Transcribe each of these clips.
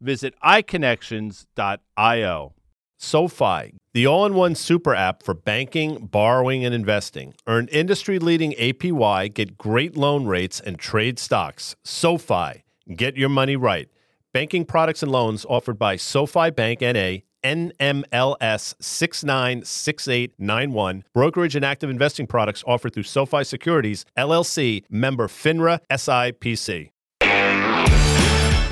Visit iConnections.io. SoFi, the all in one super app for banking, borrowing, and investing. Earn industry leading APY, get great loan rates, and trade stocks. SoFi, get your money right. Banking products and loans offered by SoFi Bank NA. NMLS 696891. Brokerage and active investing products offered through SoFi Securities, LLC, member FINRA SIPC.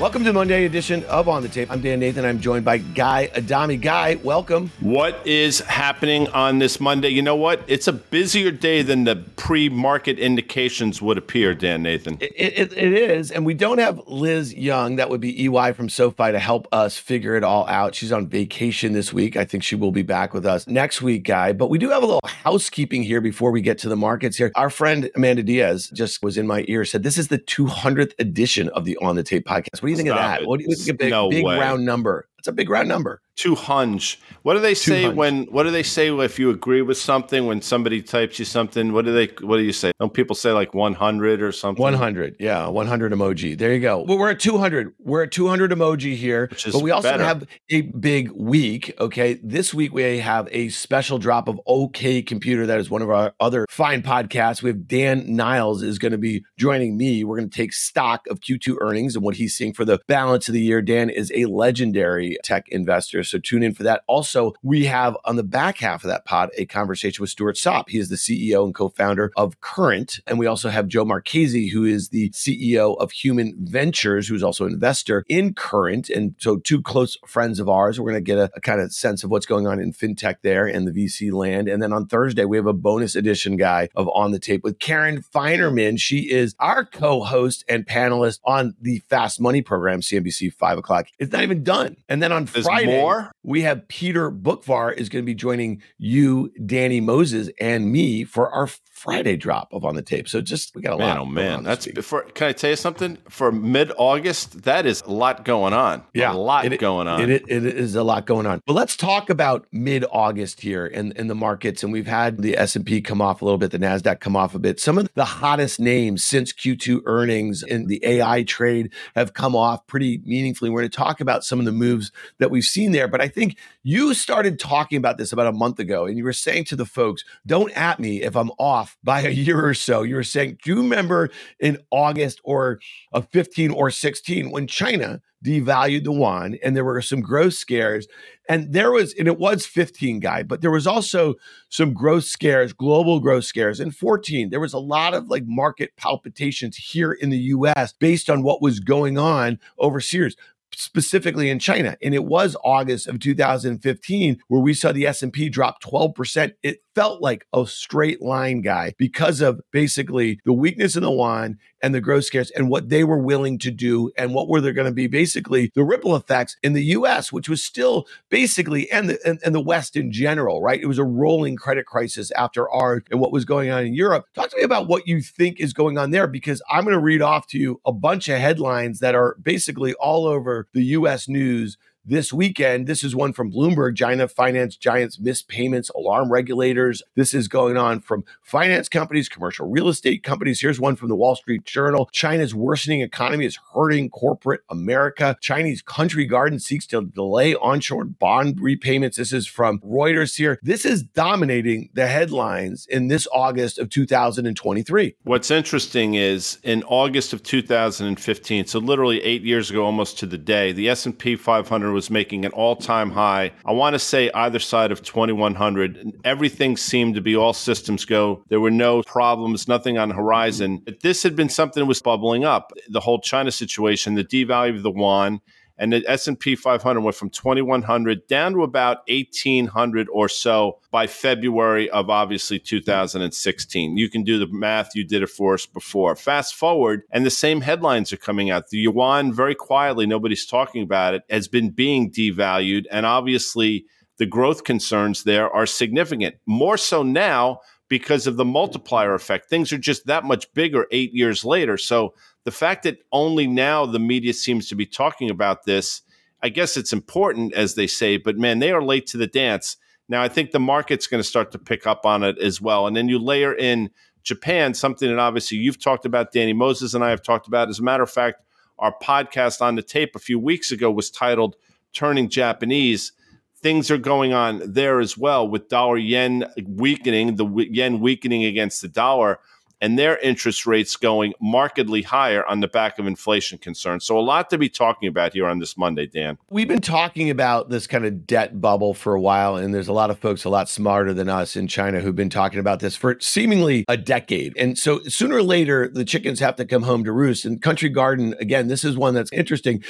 Welcome to the Monday edition of On the Tape. I'm Dan Nathan. I'm joined by Guy Adami. Guy, welcome. What is happening on this Monday? You know what? It's a busier day than the pre market indications would appear, Dan Nathan. It, it, it is. And we don't have Liz Young, that would be EY from SoFi, to help us figure it all out. She's on vacation this week. I think she will be back with us next week, Guy. But we do have a little housekeeping here before we get to the markets here. Our friend Amanda Diaz just was in my ear, said, This is the 200th edition of the On the Tape podcast. What do you think Stop of that? It. What do you think? A big, no big round number. It's a big round number. Two hunch. What do they say when? What do they say if you agree with something? When somebody types you something, what do they? What do you say? Don't people say like one hundred or something? One hundred, yeah, one hundred emoji. There you go. Well, we're at two hundred. We're at two hundred emoji here, but we also better. have a big week. Okay, this week we have a special drop of OK Computer. That is one of our other fine podcasts. We have Dan Niles is going to be joining me. We're going to take stock of Q2 earnings and what he's seeing for the balance of the year. Dan is a legendary tech investor. So tune in for that. Also, we have on the back half of that pod a conversation with Stuart Sopp. He is the CEO and co founder of Current. And we also have Joe Marchese, who is the CEO of Human Ventures, who's also an investor in Current. And so, two close friends of ours. We're going to get a, a kind of sense of what's going on in fintech there and the VC land. And then on Thursday, we have a bonus edition guy of On the Tape with Karen Finerman. She is our co host and panelist on the Fast Money program, CNBC 5 o'clock. It's not even done. And then on There's Friday, more? We have Peter Boockvar is going to be joining you, Danny Moses, and me for our Friday drop of on the tape. So just we got a man, lot. Oh man, that's before. Can I tell you something? For mid August, that is a lot going on. Yeah, a lot it, going on. It, it, is a lot going on. But let's talk about mid August here in in the markets, and we've had the S and P come off a little bit, the Nasdaq come off a bit. Some of the hottest names since Q2 earnings in the AI trade have come off pretty meaningfully. We're going to talk about some of the moves that we've seen there, but I think you started talking about this about a month ago, and you were saying to the folks, "Don't at me if I'm off." By a year or so. You were saying, do you remember in August or of 15 or 16 when China devalued the yuan and there were some growth scares? And there was, and it was 15 guy, but there was also some growth scares, global growth scares. In 14, there was a lot of like market palpitations here in the US based on what was going on overseas specifically in China. And it was August of 2015 where we saw the S&P drop 12%. It felt like a straight line guy because of basically the weakness in the yuan and the growth scares and what they were willing to do and what were there going to be basically the ripple effects in the US, which was still basically and the and, and the West in general, right? It was a rolling credit crisis after ours and what was going on in Europe. Talk to me about what you think is going on there because I'm going to read off to you a bunch of headlines that are basically all over the US news this weekend. This is one from Bloomberg. China finance giants miss payments, alarm regulators. This is going on from finance companies, commercial real estate companies. Here's one from the Wall Street Journal. China's worsening economy is hurting corporate America. Chinese country garden seeks to delay onshore bond repayments. This is from Reuters here. This is dominating the headlines in this August of 2023. What's interesting is in August of 2015, so literally 8 years ago almost to the day, the S&P 500 was making an all-time high. I want to say either side of 2100. Everything seemed to be all systems go. There were no problems, nothing on the horizon. But this had been something that was bubbling up. The whole China situation, the devalue of the yuan, and the S&P 500 went from 2100 down to about 1800 or so by February of obviously 2016. You can do the math, you did it for us before. Fast forward and the same headlines are coming out. The yuan very quietly, nobody's talking about it, has been being devalued and obviously the growth concerns there are significant. More so now because of the multiplier effect. Things are just that much bigger 8 years later. So the fact that only now the media seems to be talking about this, I guess it's important, as they say, but man, they are late to the dance. Now, I think the market's going to start to pick up on it as well. And then you layer in Japan, something that obviously you've talked about, Danny Moses and I have talked about. As a matter of fact, our podcast on the tape a few weeks ago was titled Turning Japanese. Things are going on there as well with dollar yen weakening, the yen weakening against the dollar and their interest rates going markedly higher on the back of inflation concerns. So, a lot to be talking about here on this Monday, Dan. We've been talking about this kind of debt bubble for a while, and there's a lot of folks a lot smarter than us in China who've been talking about this for seemingly a decade. And so, sooner or later, the chickens have to come home to roost. And Country Garden, again, this is one that's interesting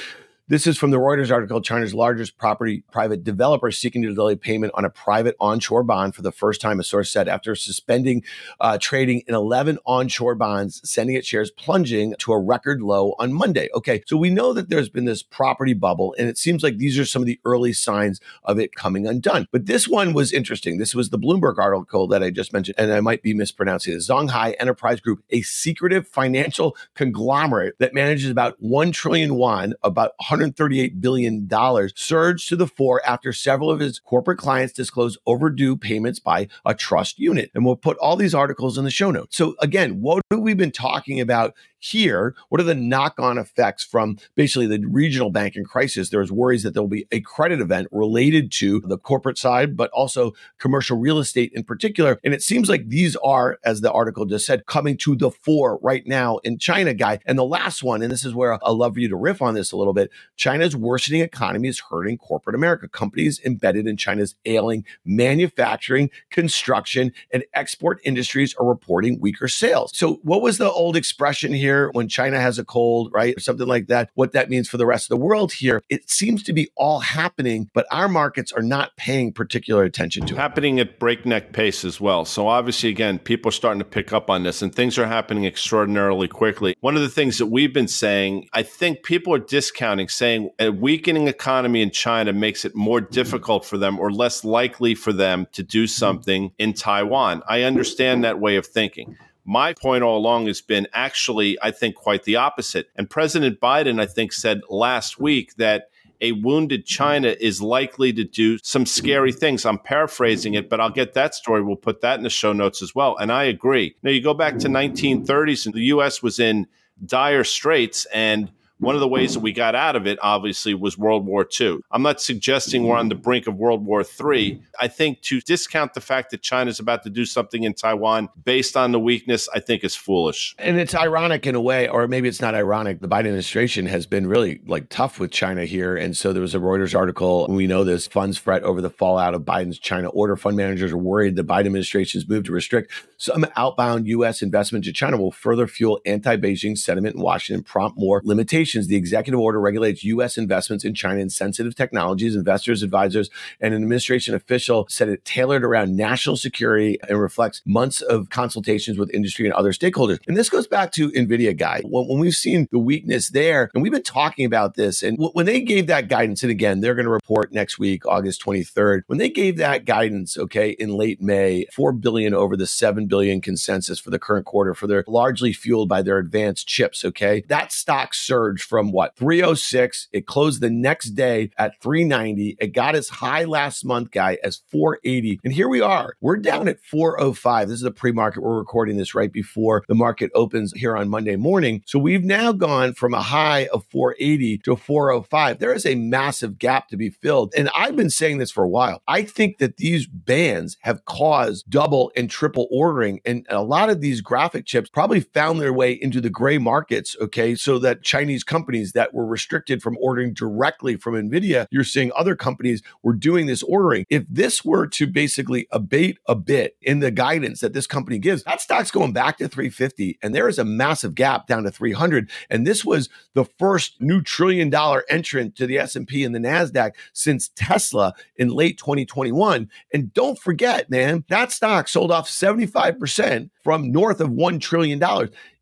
this is from the Reuters article China's largest property private developer seeking to delay payment on a private onshore bond for the first time, a source said, after suspending uh, trading in 11 onshore bonds, sending its shares plunging to a record low on Monday. Okay, so we know that there's been this property bubble, and it seems like these are some of the early signs of it coming undone. But this one was interesting. This was the Bloomberg article that I just mentioned, and I might be mispronouncing it. Zonghai Enterprise Group, a secretive financial conglomerate that manages about 1 trillion yuan, about $138 billion, surged to the fore after several of his corporate clients disclosed overdue payments by a trust unit. And we'll put all these articles in the show notes. So, again, what have we been talking about here, what are the knock on effects from basically the regional banking crisis? There's worries that there will be a credit event related to the corporate side, but also commercial real estate in particular. And it seems like these are, as the article just said, coming to the fore right now in China, guy. And the last one, and this is where I'd love for you to riff on this a little bit China's worsening economy is hurting corporate America. Companies embedded in China's ailing manufacturing, construction, and export industries are reporting weaker sales. So, what was the old expression here? Here when China has a cold, right? Or something like that, what that means for the rest of the world here. It seems to be all happening, but our markets are not paying particular attention to it. Happening at breakneck pace as well. So obviously, again, people are starting to pick up on this and things are happening extraordinarily quickly. One of the things that we've been saying, I think people are discounting, saying a weakening economy in China makes it more difficult for them or less likely for them to do something in Taiwan. I understand that way of thinking. My point all along has been actually, I think, quite the opposite. And President Biden, I think, said last week that a wounded China is likely to do some scary things. I'm paraphrasing it, but I'll get that story. We'll put that in the show notes as well. And I agree. Now you go back to 1930s and the US was in dire straits and one of the ways that we got out of it, obviously, was World War II. I'm not suggesting we're on the brink of World War III. I think to discount the fact that China's about to do something in Taiwan based on the weakness, I think is foolish. And it's ironic in a way, or maybe it's not ironic. The Biden administration has been really like tough with China here. And so there was a Reuters article. We know this funds fret over the fallout of Biden's China order. Fund managers are worried the Biden administration's move to restrict some outbound U.S. investment to China will further fuel anti Beijing sentiment in Washington, prompt more limitations the executive order regulates U.S. investments in China in sensitive technologies. Investors, advisors, and an administration official said it tailored around national security and reflects months of consultations with industry and other stakeholders. And this goes back to NVIDIA guy. When, we've seen the weakness there, and we've been talking about this, and when they gave that guidance, and again, they're going to report next week, August 23rd, when they gave that guidance, okay, in late May, 4 billion over the 7 billion consensus for the current quarter for their largely fueled by their advanced chips, okay, that stock surged from what 306. It closed the next day at 390. It got as high last month, guy, as 480. And here we are. We're down at 405. This is the pre-market. We're recording this right before the market opens here on Monday morning. So we've now gone from a high of 480 to 405. There is a massive gap to be filled. And I've been saying this for a while. I think that these bands have caused double and triple ordering. And a lot of these graphic chips probably found their way into the gray markets. Okay. So that Chinese companies that were restricted from ordering directly from NVIDIA, you're seeing other companies were doing this ordering. If this were to basically abate a bit in the guidance that this company gives, that stock's going back to 350. And there is a massive gap down to 300. And this was the first new trillion dollar entrant to the S&P and the NASDAQ since Tesla in late 2021. And don't forget, man, that stock sold off 75% from north of $1 trillion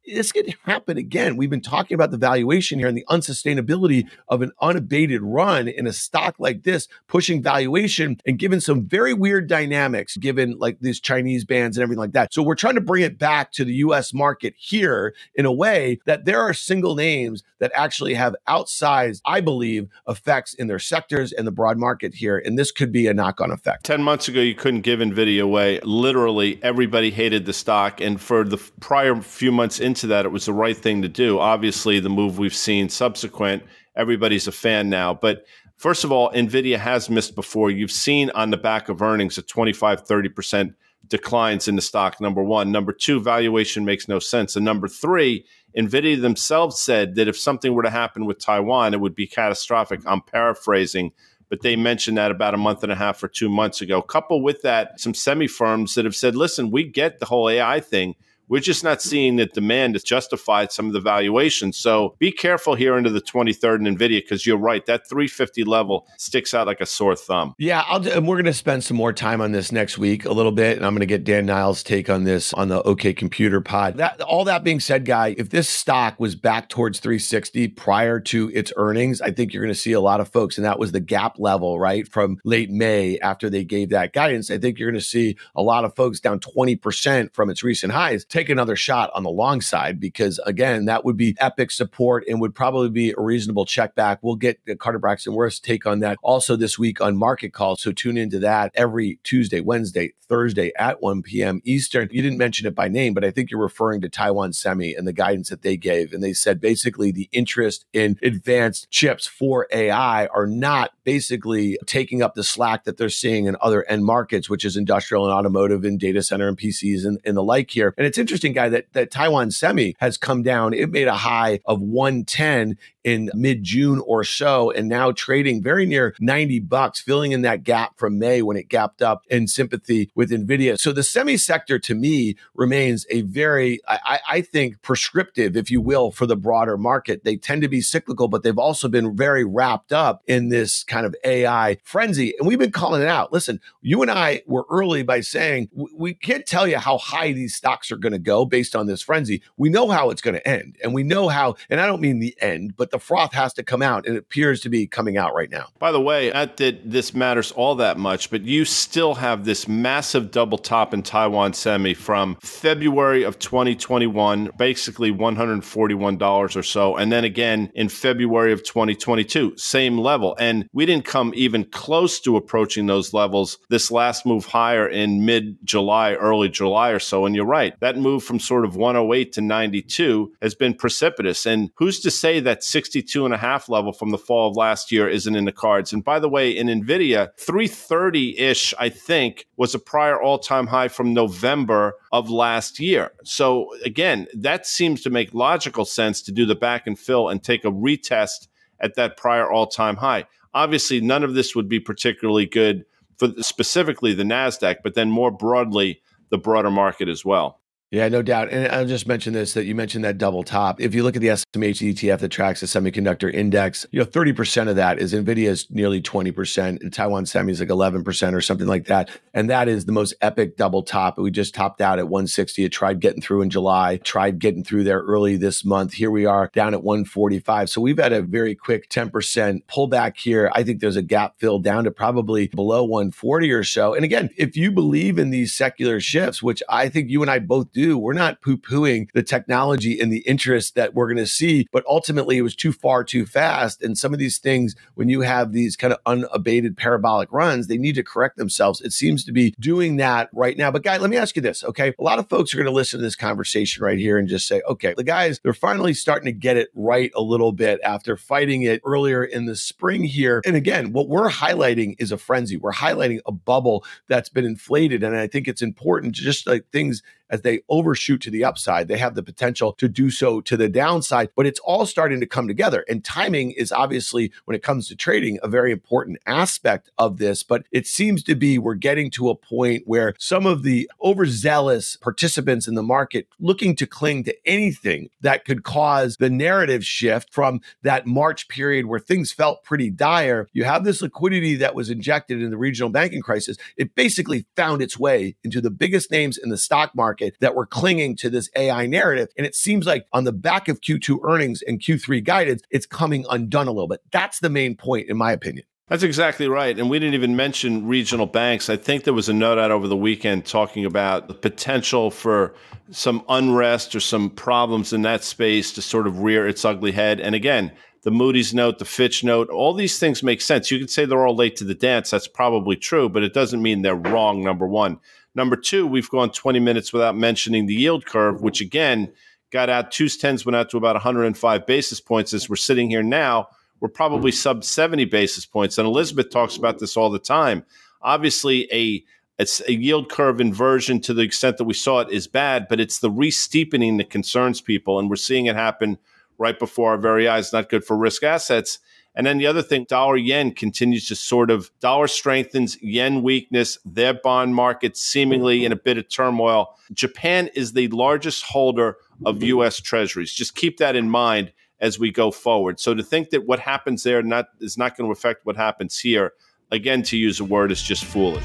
this could happen again. We've been talking about the valuation here and the unsustainability of an unabated run in a stock like this, pushing valuation and given some very weird dynamics, given like these Chinese bans and everything like that. So we're trying to bring it back to the US market here in a way that there are single names that actually have outsized, I believe, effects in their sectors and the broad market here. And this could be a knock on effect. 10 months ago, you couldn't give NVIDIA away. Literally, everybody hated the stock. And for the prior few months in into that, it was the right thing to do. Obviously, the move we've seen subsequent, everybody's a fan now. But first of all, NVIDIA has missed before. You've seen on the back of earnings a 25, 30% declines in the stock, number one. Number two, valuation makes no sense. And number three, NVIDIA themselves said that if something were to happen with Taiwan, it would be catastrophic. I'm paraphrasing but they mentioned that about a month and a half or two months ago. Couple with that, some semi firms that have said, listen, we get the whole AI thing. We're just not seeing that demand has justified some of the valuations. So be careful here into the 23rd in NVIDIA because you're right. That 350 level sticks out like a sore thumb. Yeah, I'll, and we're going to spend some more time on this next week a little bit. And I'm going to get Dan Niles' take on this on the OK Computer pod. That, all that being said, Guy, if this stock was back towards 360 prior to its earnings, I think you're going to see a lot of folks. And that was the gap level, right? From late May after they gave that guidance. I think you're going to see a lot of folks down 20% from its recent highs. Take take another shot on the long side because again, that would be epic support and would probably be a reasonable check back. We'll get uh, Carter Braxton Worth's take on that also this week on Market Call. So tune into that every Tuesday, Wednesday, Thursday at 1 p.m. Eastern. You didn't mention it by name, but I think you're referring to Taiwan Semi and the guidance that they gave. And they said basically the interest in advanced chips for AI are not basically taking up the slack that they're seeing in other end markets, which is industrial and automotive and data center and PCs and, and the like here. And it's interesting interesting guy that that Taiwan Semi has come down. It made a high of 110 in mid June or so, and now trading very near 90 bucks, filling in that gap from May when it gapped up in sympathy with NVIDIA. So the semi sector to me remains a very, I, I think, prescriptive, if you will, for the broader market. They tend to be cyclical, but they've also been very wrapped up in this kind of AI frenzy. And we've been calling it out. Listen, you and I were early by saying we can't tell you how high these stocks are going to go based on this frenzy. We know how it's going to end, and we know how, and I don't mean the end, but the froth has to come out, and it appears to be coming out right now. By the way, not that this matters all that much, but you still have this massive double top in Taiwan Semi from February of 2021, basically $141 or so, and then again in February of 2022, same level. And we didn't come even close to approaching those levels this last move higher in mid July, early July or so. And you're right, that move from sort of 108 to 92 has been precipitous. And who's to say that 62 and a half level from the fall of last year isn't in the cards. And by the way, in NVIDIA, 330 ish, I think, was a prior all time high from November of last year. So again, that seems to make logical sense to do the back and fill and take a retest at that prior all time high. Obviously, none of this would be particularly good for specifically the NASDAQ, but then more broadly, the broader market as well. Yeah, no doubt. And I'll just mention this that you mentioned that double top. If you look at the SMH ETF that tracks the semiconductor index, you know, 30% of that is NVIDIA's nearly 20%, and Taiwan Semi is like 11% or something like that. And that is the most epic double top. We just topped out at 160. It tried getting through in July, tried getting through there early this month. Here we are down at 145. So we've had a very quick 10% pullback here. I think there's a gap fill down to probably below 140 or so. And again, if you believe in these secular shifts, which I think you and I both do, do. We're not poo pooing the technology and the interest that we're going to see, but ultimately it was too far too fast. And some of these things, when you have these kind of unabated parabolic runs, they need to correct themselves. It seems to be doing that right now. But, guy, let me ask you this, okay? A lot of folks are going to listen to this conversation right here and just say, okay, the guys, they're finally starting to get it right a little bit after fighting it earlier in the spring here. And again, what we're highlighting is a frenzy. We're highlighting a bubble that's been inflated. And I think it's important to just like things as they overshoot to the upside, they have the potential to do so to the downside, but it's all starting to come together. And timing is obviously, when it comes to trading, a very important aspect of this. But it seems to be we're getting to a point where some of the overzealous participants in the market looking to cling to anything that could cause the narrative shift from that March period where things felt pretty dire. You have this liquidity that was injected in the regional banking crisis. It basically found its way into the biggest names in the stock market market that were clinging to this AI narrative. And it seems like on the back of Q2 earnings and Q3 guidance, it's coming undone a little bit. That's the main point, in my opinion. That's exactly right. And we didn't even mention regional banks. I think there was a note out over the weekend talking about the potential for some unrest or some problems in that space to sort of rear its ugly head. And again, the Moody's note, the Fitch note, all these things make sense. You could say they're all late to the dance. That's probably true, but it doesn't mean they're wrong, number one. Number two, we've gone 20 minutes without mentioning the yield curve, which again got out, two tens went out to about 105 basis points. As we're sitting here now, we're probably sub 70 basis points. And Elizabeth talks about this all the time. Obviously, a it's a yield curve inversion to the extent that we saw it is bad, but it's the re-steepening that concerns people. And we're seeing it happen right before our very eyes. Not good for risk assets. And then the other thing, dollar yen continues to sort of dollar strengthens, yen weakness, their bond market seemingly in a bit of turmoil. Japan is the largest holder of US treasuries. Just keep that in mind as we go forward. So to think that what happens there not is not going to affect what happens here, again to use a word is just foolish.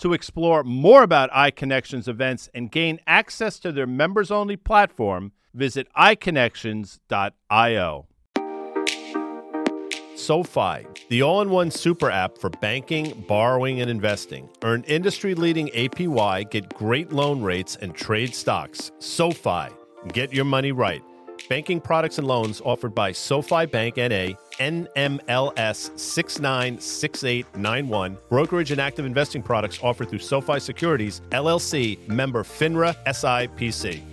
To explore more about iConnections events and gain access to their members only platform, Visit iConnections.io. SoFi, the all in one super app for banking, borrowing, and investing. Earn industry leading APY, get great loan rates, and trade stocks. SoFi, get your money right. Banking products and loans offered by SoFi Bank NA, NMLS 696891. Brokerage and active investing products offered through SoFi Securities, LLC, member FINRA SIPC.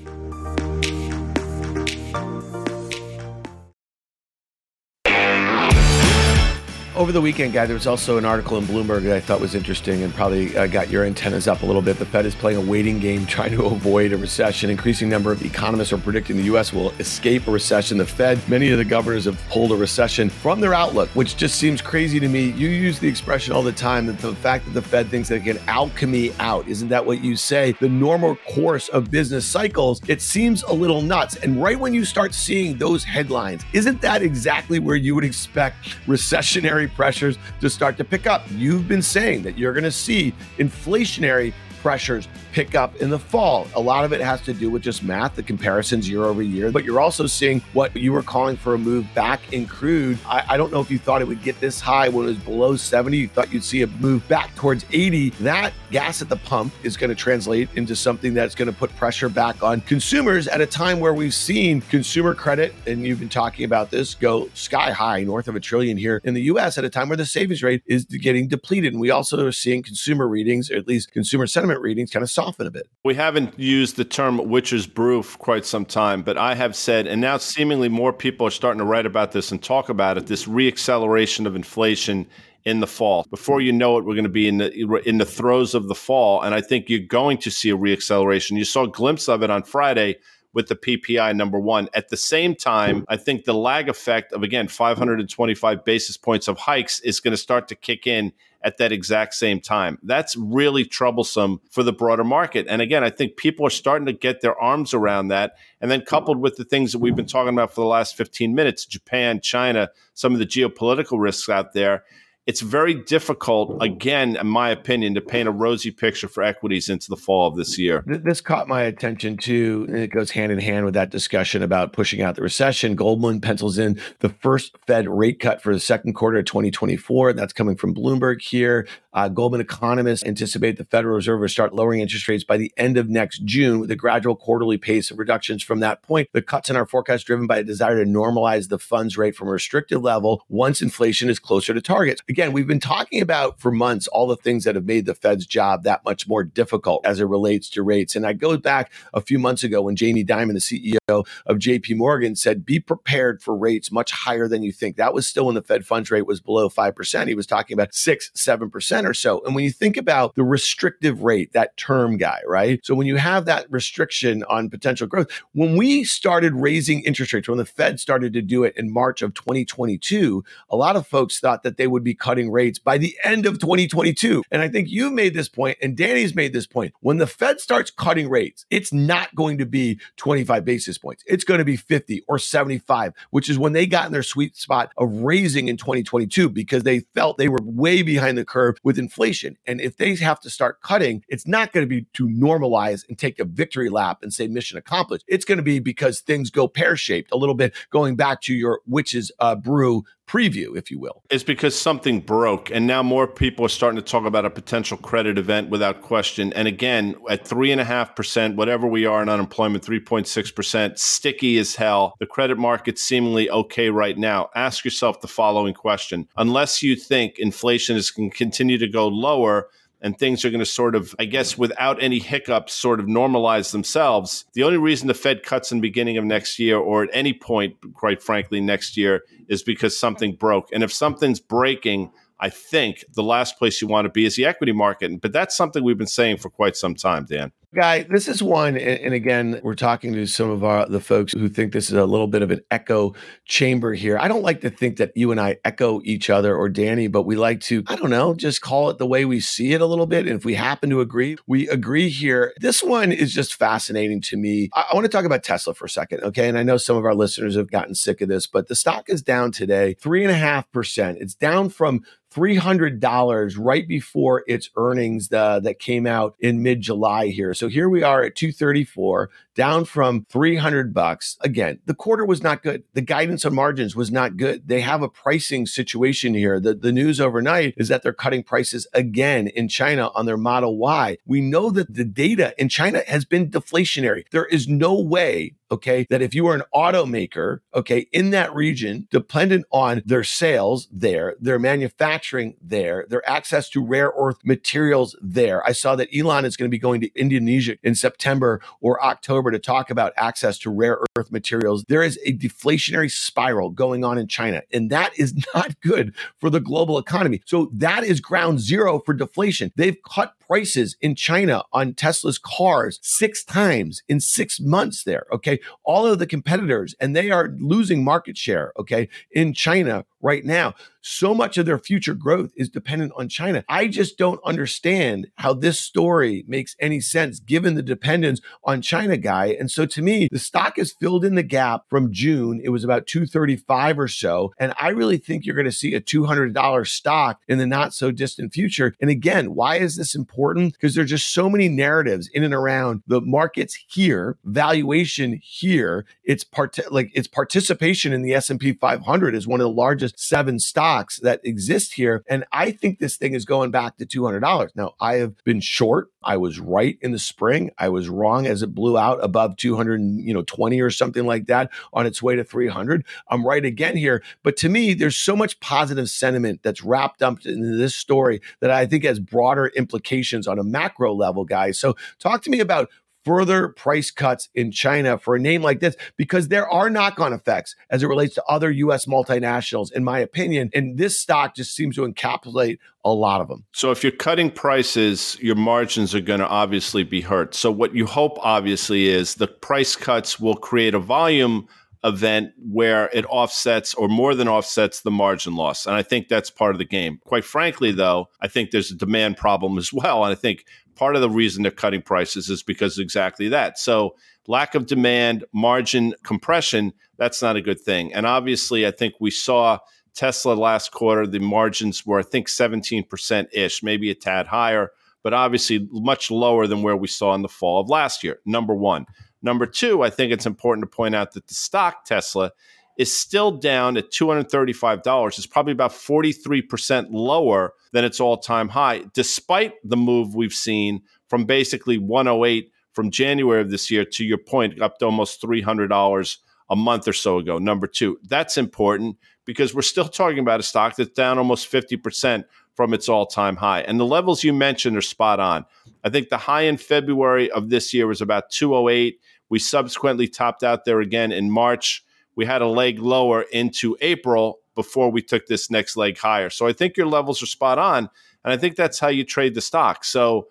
Over the weekend, guy, there was also an article in Bloomberg that I thought was interesting and probably uh, got your antennas up a little bit. The Fed is playing a waiting game, trying to avoid a recession. Increasing number of economists are predicting the U.S. will escape a recession. The Fed, many of the governors have pulled a recession from their outlook, which just seems crazy to me. You use the expression all the time that the fact that the Fed thinks they can alchemy out, isn't that what you say? The normal course of business cycles, it seems a little nuts. And right when you start seeing those headlines, isn't that exactly where you would expect recessionary pressures to start to pick up. You've been saying that you're going to see inflationary pressures pick up in the fall. A lot of it has to do with just math, the comparisons year over year, but you're also seeing what you were calling for a move back in crude. I, I don't know if you thought it would get this high when it was below 70. You thought you'd see a move back towards 80. That gas at the pump is going to translate into something that's going to put pressure back on consumers at a time where we've seen consumer credit, and you've been talking about this, go sky high, north of a trillion here in the US at a time where the savings rate is getting depleted. And we also are seeing consumer readings, or at least consumer sentiment readings, kind of soften a bit. We haven't used the term witch's brew for quite some time, but I have said, and now seemingly more people are starting to write about this and talk about it, this reacceleration of inflation in the fall. Before you know it, we're going to be in the in the throes of the fall, and I think you're going to see a reacceleration. You saw a glimpse of it on Friday with the PPI number one. At the same time, I think the lag effect of again 525 basis points of hikes is going to start to kick in at that exact same time. That's really troublesome for the broader market. And again, I think people are starting to get their arms around that. And then coupled with the things that we've been talking about for the last 15 minutes, Japan, China, some of the geopolitical risks out there it's very difficult, again, in my opinion, to paint a rosy picture for equities into the fall of this year. This caught my attention too. And it goes hand in hand with that discussion about pushing out the recession. Goldman pencils in the first Fed rate cut for the second quarter of 2024. That's coming from Bloomberg here. Uh, Goldman economists anticipate the Federal Reserve will start lowering interest rates by the end of next June with a gradual quarterly pace of reductions from that point. The cuts in our forecast driven by a desire to normalize the funds rate from a restricted level once inflation is closer to targets. We've been talking about for months all the things that have made the Fed's job that much more difficult as it relates to rates. And I go back a few months ago when Jamie Dimon, the CEO of JP Morgan, said, be prepared for rates much higher than you think. That was still when the Fed funds rate was below 5%. He was talking about 6, 7% or so. And when you think about the restrictive rate, that term guy, right? So when you have that restriction on potential growth, when we started raising interest rates, when the Fed started to do it in March of 2022, a lot of folks thought that they would be cutting rates by the end of 2022. And I think you made this point and Danny's made this point. When the Fed starts cutting rates, it's not going to be 25 basis points. It's going to be 50 or 75, which is when they got in their sweet spot of raising in 2022 because they felt they were way behind the curve with inflation. And if they have to start cutting, it's not going to be to normalize and take a victory lap and say mission accomplished. It's going to be because things go pear shaped, a little bit going back to your witch's uh, brew preview, if you will. It's because something broke, and now more people are starting to talk about a potential credit event without question. And again, at three and a half percent, whatever we are in unemployment, three point six percent, sticky as hell. The credit market's seemingly okay right now. Ask yourself the following question: Unless you think inflation is going to continue to go lower and things are going to sort of, I guess, without any hiccups, sort of normalize themselves. The only reason the Fed cuts in the beginning of next year, or at any point, quite frankly, next year, is because something broke. And if something's breaking, I think the last place you want to be is the equity market. But that's something we've been saying for quite some time, Dan. Guy, this is one, and again, we're talking to some of our the folks who think this is a little bit of an echo chamber here. I don't like to think that you and I echo each other or Danny, but we like to, I don't know, just call it the way we see it a little bit. And if we happen to agree, we agree here. This one is just fascinating to me. I, I want to talk about Tesla for a second, okay? And I know some of our listeners have gotten sick of this, but the stock is down today, three and a half percent. It's down from $300 right before its earnings uh, that came out in mid July here. So here we are at 234, down from 300 bucks. Again, the quarter was not good. The guidance on margins was not good. They have a pricing situation here. The, the news overnight is that they're cutting prices again in China on their Model Y. We know that the data in China has been deflationary. There is no way okay, that if you are an automaker, okay, in that region, dependent on their sales there, their manufacturing there, their access to rare earth materials there. I saw that Elon is going to be going to Indonesia in September or October to talk about access to rare earth materials. There is a deflationary spiral going on in China, and that is not good for the global economy. So that is ground zero for deflation. They've cut prices in China on Tesla's cars six times in six months there. Okay. All of the competitors, and they are losing market share. Okay. In China right now. So much of their future growth is dependent on China. I just don't understand how this story makes any sense given the dependence on China guy. And so to me, the stock has filled in the gap from June. It was about 235 or so. And I really think you're going to see a $200 stock in the not so distant future. And again, why is this important? Important because there's just so many narratives in and around the markets here, valuation here. It's part like its participation in the S&P 500 is one of the largest seven stocks that exist here. And I think this thing is going back to $200. Now, I have been short. I was right in the spring. I was wrong as it blew out above 200, you know, 20 or something like that on its way to 300. I'm right again here. But to me, there's so much positive sentiment that's wrapped up in this story that I think has broader implications on a macro level, guys. So talk to me about further price cuts in China for a name like this because there are knock on effects as it relates to other US multinationals, in my opinion. And this stock just seems to encapsulate a lot of them. So if you're cutting prices, your margins are going to obviously be hurt. So what you hope, obviously, is the price cuts will create a volume event where it offsets or more than offsets the margin loss. And I think that's part of the game. Quite frankly, though, I think there's a demand problem as well. And I think part of the reason they're cutting prices is because exactly that. So, lack of demand, margin compression, that's not a good thing. And obviously, I think we saw Tesla last quarter, the margins were, I think, 17% ish, maybe a tad higher, but obviously much lower than where we saw in the fall of last year. Number one. Number two, I think it's important to point out that the stock Tesla is still down at $235. It's probably about 43% lower than its all time high, despite the move we've seen from basically 108 from January of this year to your point, up to almost $300 a month or so ago. Number two, that's important because we're still talking about a stock that's down almost 50% from its all time high. And the levels you mentioned are spot on. I think the high in February of this year was about 208. We subsequently topped out there again in March we had a leg lower into April before we took this next leg higher. So I think your levels are spot on. And I think that's how you trade the stock. So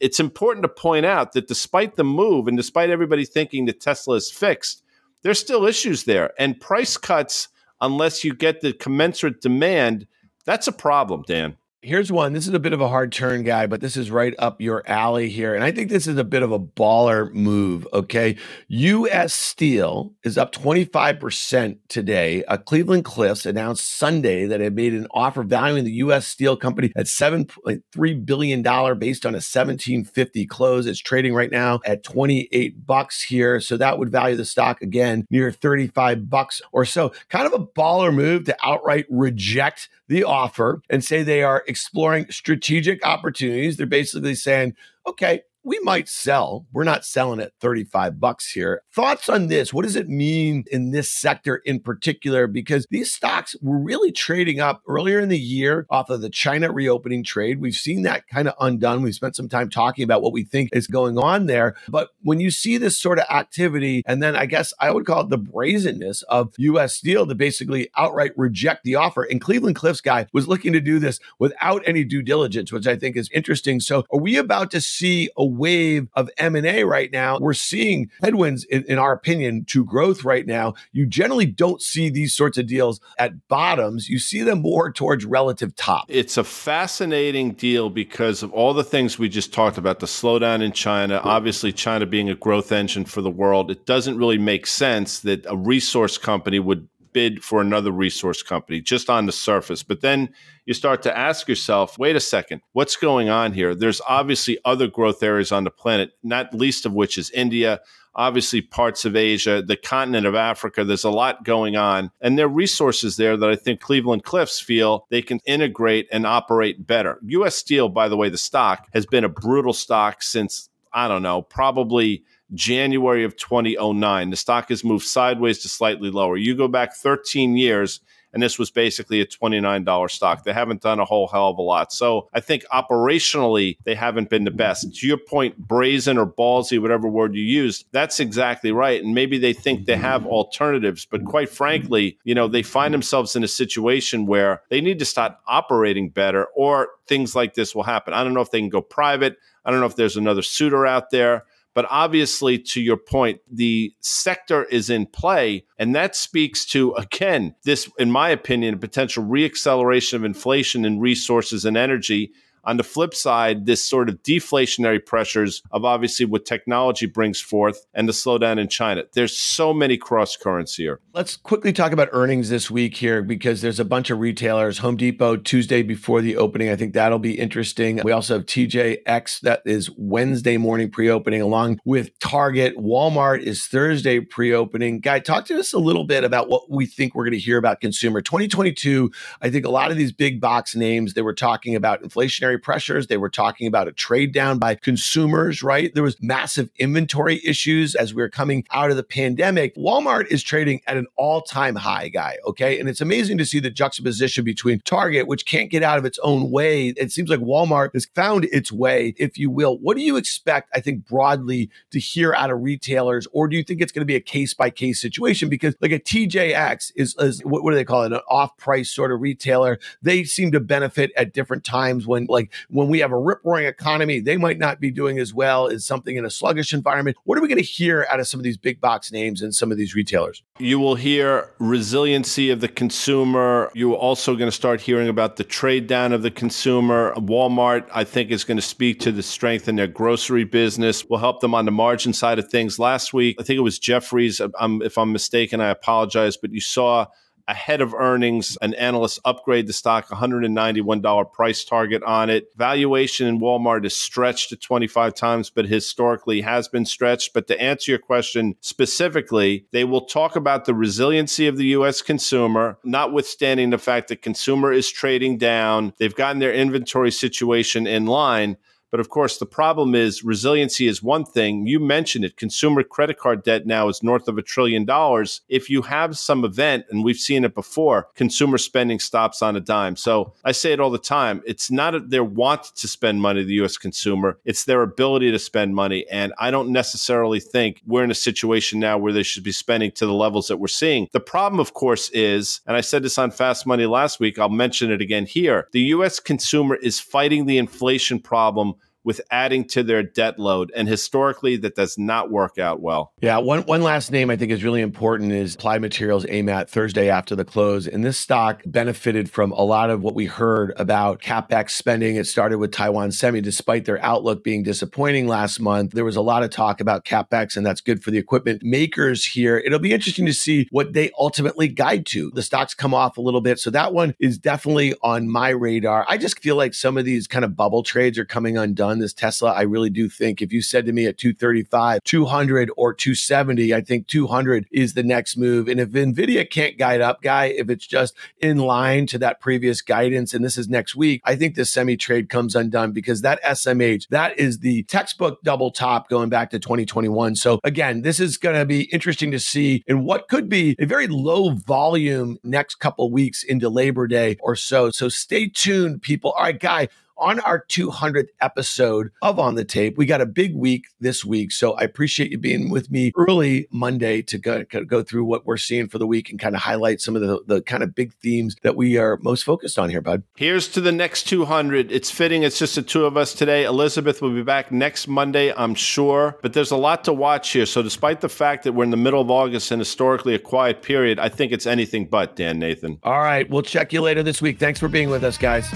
it's important to point out that despite the move and despite everybody thinking that Tesla is fixed, there's still issues there. And price cuts, unless you get the commensurate demand, that's a problem, Dan. Here's one. This is a bit of a hard turn guy, but this is right up your alley here. And I think this is a bit of a baller move. Okay. US Steel is up 25% today. Uh, Cleveland Cliffs announced Sunday that it made an offer valuing the US Steel company at $7.3 billion based on a 1750 close. It's trading right now at 28 bucks here. So that would value the stock again near 35 bucks or so. Kind of a baller move to outright reject the offer and say they are exploring strategic opportunities. They're basically saying, okay, we might sell. We're not selling at 35 bucks here. Thoughts on this? What does it mean in this sector in particular? Because these stocks were really trading up earlier in the year off of the China reopening trade. We've seen that kind of undone. We've spent some time talking about what we think is going on there. But when you see this sort of activity, and then I guess I would call it the brazenness of US Steel to basically outright reject the offer. And Cleveland Cliffs guy was looking to do this without any due diligence, which I think is interesting. So are we about to see a wave of M&A right now. We're seeing headwinds, in, in our opinion, to growth right now. You generally don't see these sorts of deals at bottoms. You see them more towards relative top. It's a fascinating deal because of all the things we just talked about, the slowdown in China, obviously China being a growth engine for the world. It doesn't really make sense that a resource company would bid for another resource company just on the surface. But then you start to ask yourself, wait a second, what's going on here? There's obviously other growth areas on the planet, not least of which is India, obviously parts of Asia, the continent of Africa. There's a lot going on. And there are resources there that I think Cleveland Cliffs feel they can integrate and operate better. US Steel, by the way, the stock has been a brutal stock since, I don't know, probably January of 2009. The stock has moved sideways to slightly lower. You go back 13 years, and this was basically a $29 stock. They haven't done a whole hell of a lot. So I think operationally, they haven't been the best. To your point, brazen or ballsy, whatever word you use, that's exactly right. And maybe they think they have alternatives, but quite frankly, you know, they find themselves in a situation where they need to start operating better or things like this will happen. I don't know if they can go private. I don't know if there's another suitor out there. But obviously, to your point, the sector is in play. And that speaks to, again, this, in my opinion, a potential reacceleration of inflation in resources and energy. On the flip side, this sort of deflationary pressures of obviously what technology brings forth and the slowdown in China. There's so many cross currents here. Let's quickly talk about earnings this week here because there's a bunch of retailers. Home Depot Tuesday before the opening. I think that'll be interesting. We also have TJX that is Wednesday morning pre-opening along with Target. Walmart is Thursday pre-opening. Guy, talk to us a little bit about what we think we're going to hear about consumer 2022. I think a lot of these big box names they were talking about inflationary pressures. They were talking about a trade down by consumers, right? There was massive inventory issues as we were coming out of the pandemic. Walmart is trading at an all-time high, guy. Okay. And it's amazing to see the juxtaposition between Target, which can't get out of its own way. It seems like Walmart has found its way, if you will. What do you expect, I think, broadly to hear out of retailers? Or do you think it's going to be a case by case situation? Because like a TJX is, is what, what do they call it? An off price sort of retailer. They seem to benefit at different times when, like, when we have a rip roaring economy, they might not be doing as well as something in a sluggish environment. What are we going to hear out of some of these big box names and some of these retailers? You will hear resiliency of the consumer. You're also going to start hearing about the trade down of the consumer. Walmart, I think, is going to speak to the strength in their grocery business, will help them on the margin side of things. Last week, I think it was Jefferies. I'm, if I'm mistaken, I apologize, but you saw ahead of earnings. An analyst upgrade the stock $191 price target on it. Valuation in Walmart is stretched to 25 times, but historically has been stretched. But to answer your question specifically, they will talk about the resiliency of the U.S. consumer, notwithstanding the fact that consumer is trading down. They've gotten their inventory situation in line. But of course, the problem is resiliency is one thing. You mentioned it. Consumer credit card debt now is north of a trillion dollars. If you have some event, and we've seen it before, consumer spending stops on a dime. So I say it all the time. It's not their want to spend money, the US consumer, it's their ability to spend money. And I don't necessarily think we're in a situation now where they should be spending to the levels that we're seeing. The problem, of course, is, and I said this on Fast Money last week, I'll mention it again here the US consumer is fighting the inflation problem with adding to their debt load. And historically, that does not work out well. Yeah. One, one last name I think is really important is Applied Materials AMAT Thursday after the close. And this stock benefited from a lot of what we heard about CapEx spending. It started with Taiwan Semi, despite their outlook being disappointing last month. There was a lot of talk about CapEx, and that's good for the equipment makers here. It'll be interesting to see what they ultimately guide to. The stocks come off a little bit. So that one is definitely on my radar. I just feel like some of these kind of bubble trades are coming undone on this Tesla. I really do think if you said to me at 235, 200 or 270, I think 200 is the next move. And if Nvidia can't guide up, guy, if it's just in line to that previous guidance, and this is next week, I think the semi trade comes undone because that SMH, that is the textbook double top going back to 2021. So again, this is going to be interesting to see in what could be a very low volume next couple weeks into Labor Day or so. So stay tuned, people. All right, guy on our 200th episode of On the Tape. We got a big week this week. So I appreciate you being with me early Monday to go, go through what we're seeing for the week and kind of highlight some of the, the kind of big themes that we are most focused on here, bud. Here's to the next 200. It's fitting. It's just the two of us today. Elizabeth will be back next Monday, I'm sure. But there's a lot to watch here. So despite the fact that we're in the middle of August and historically a quiet period, I think it's anything but, Dan Nathan. All right. We'll check you later this week. Thanks for being with us, guys.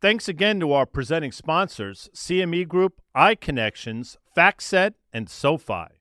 Thanks again to our presenting sponsors, CME Group, iConnections, FactSet, and SoFi.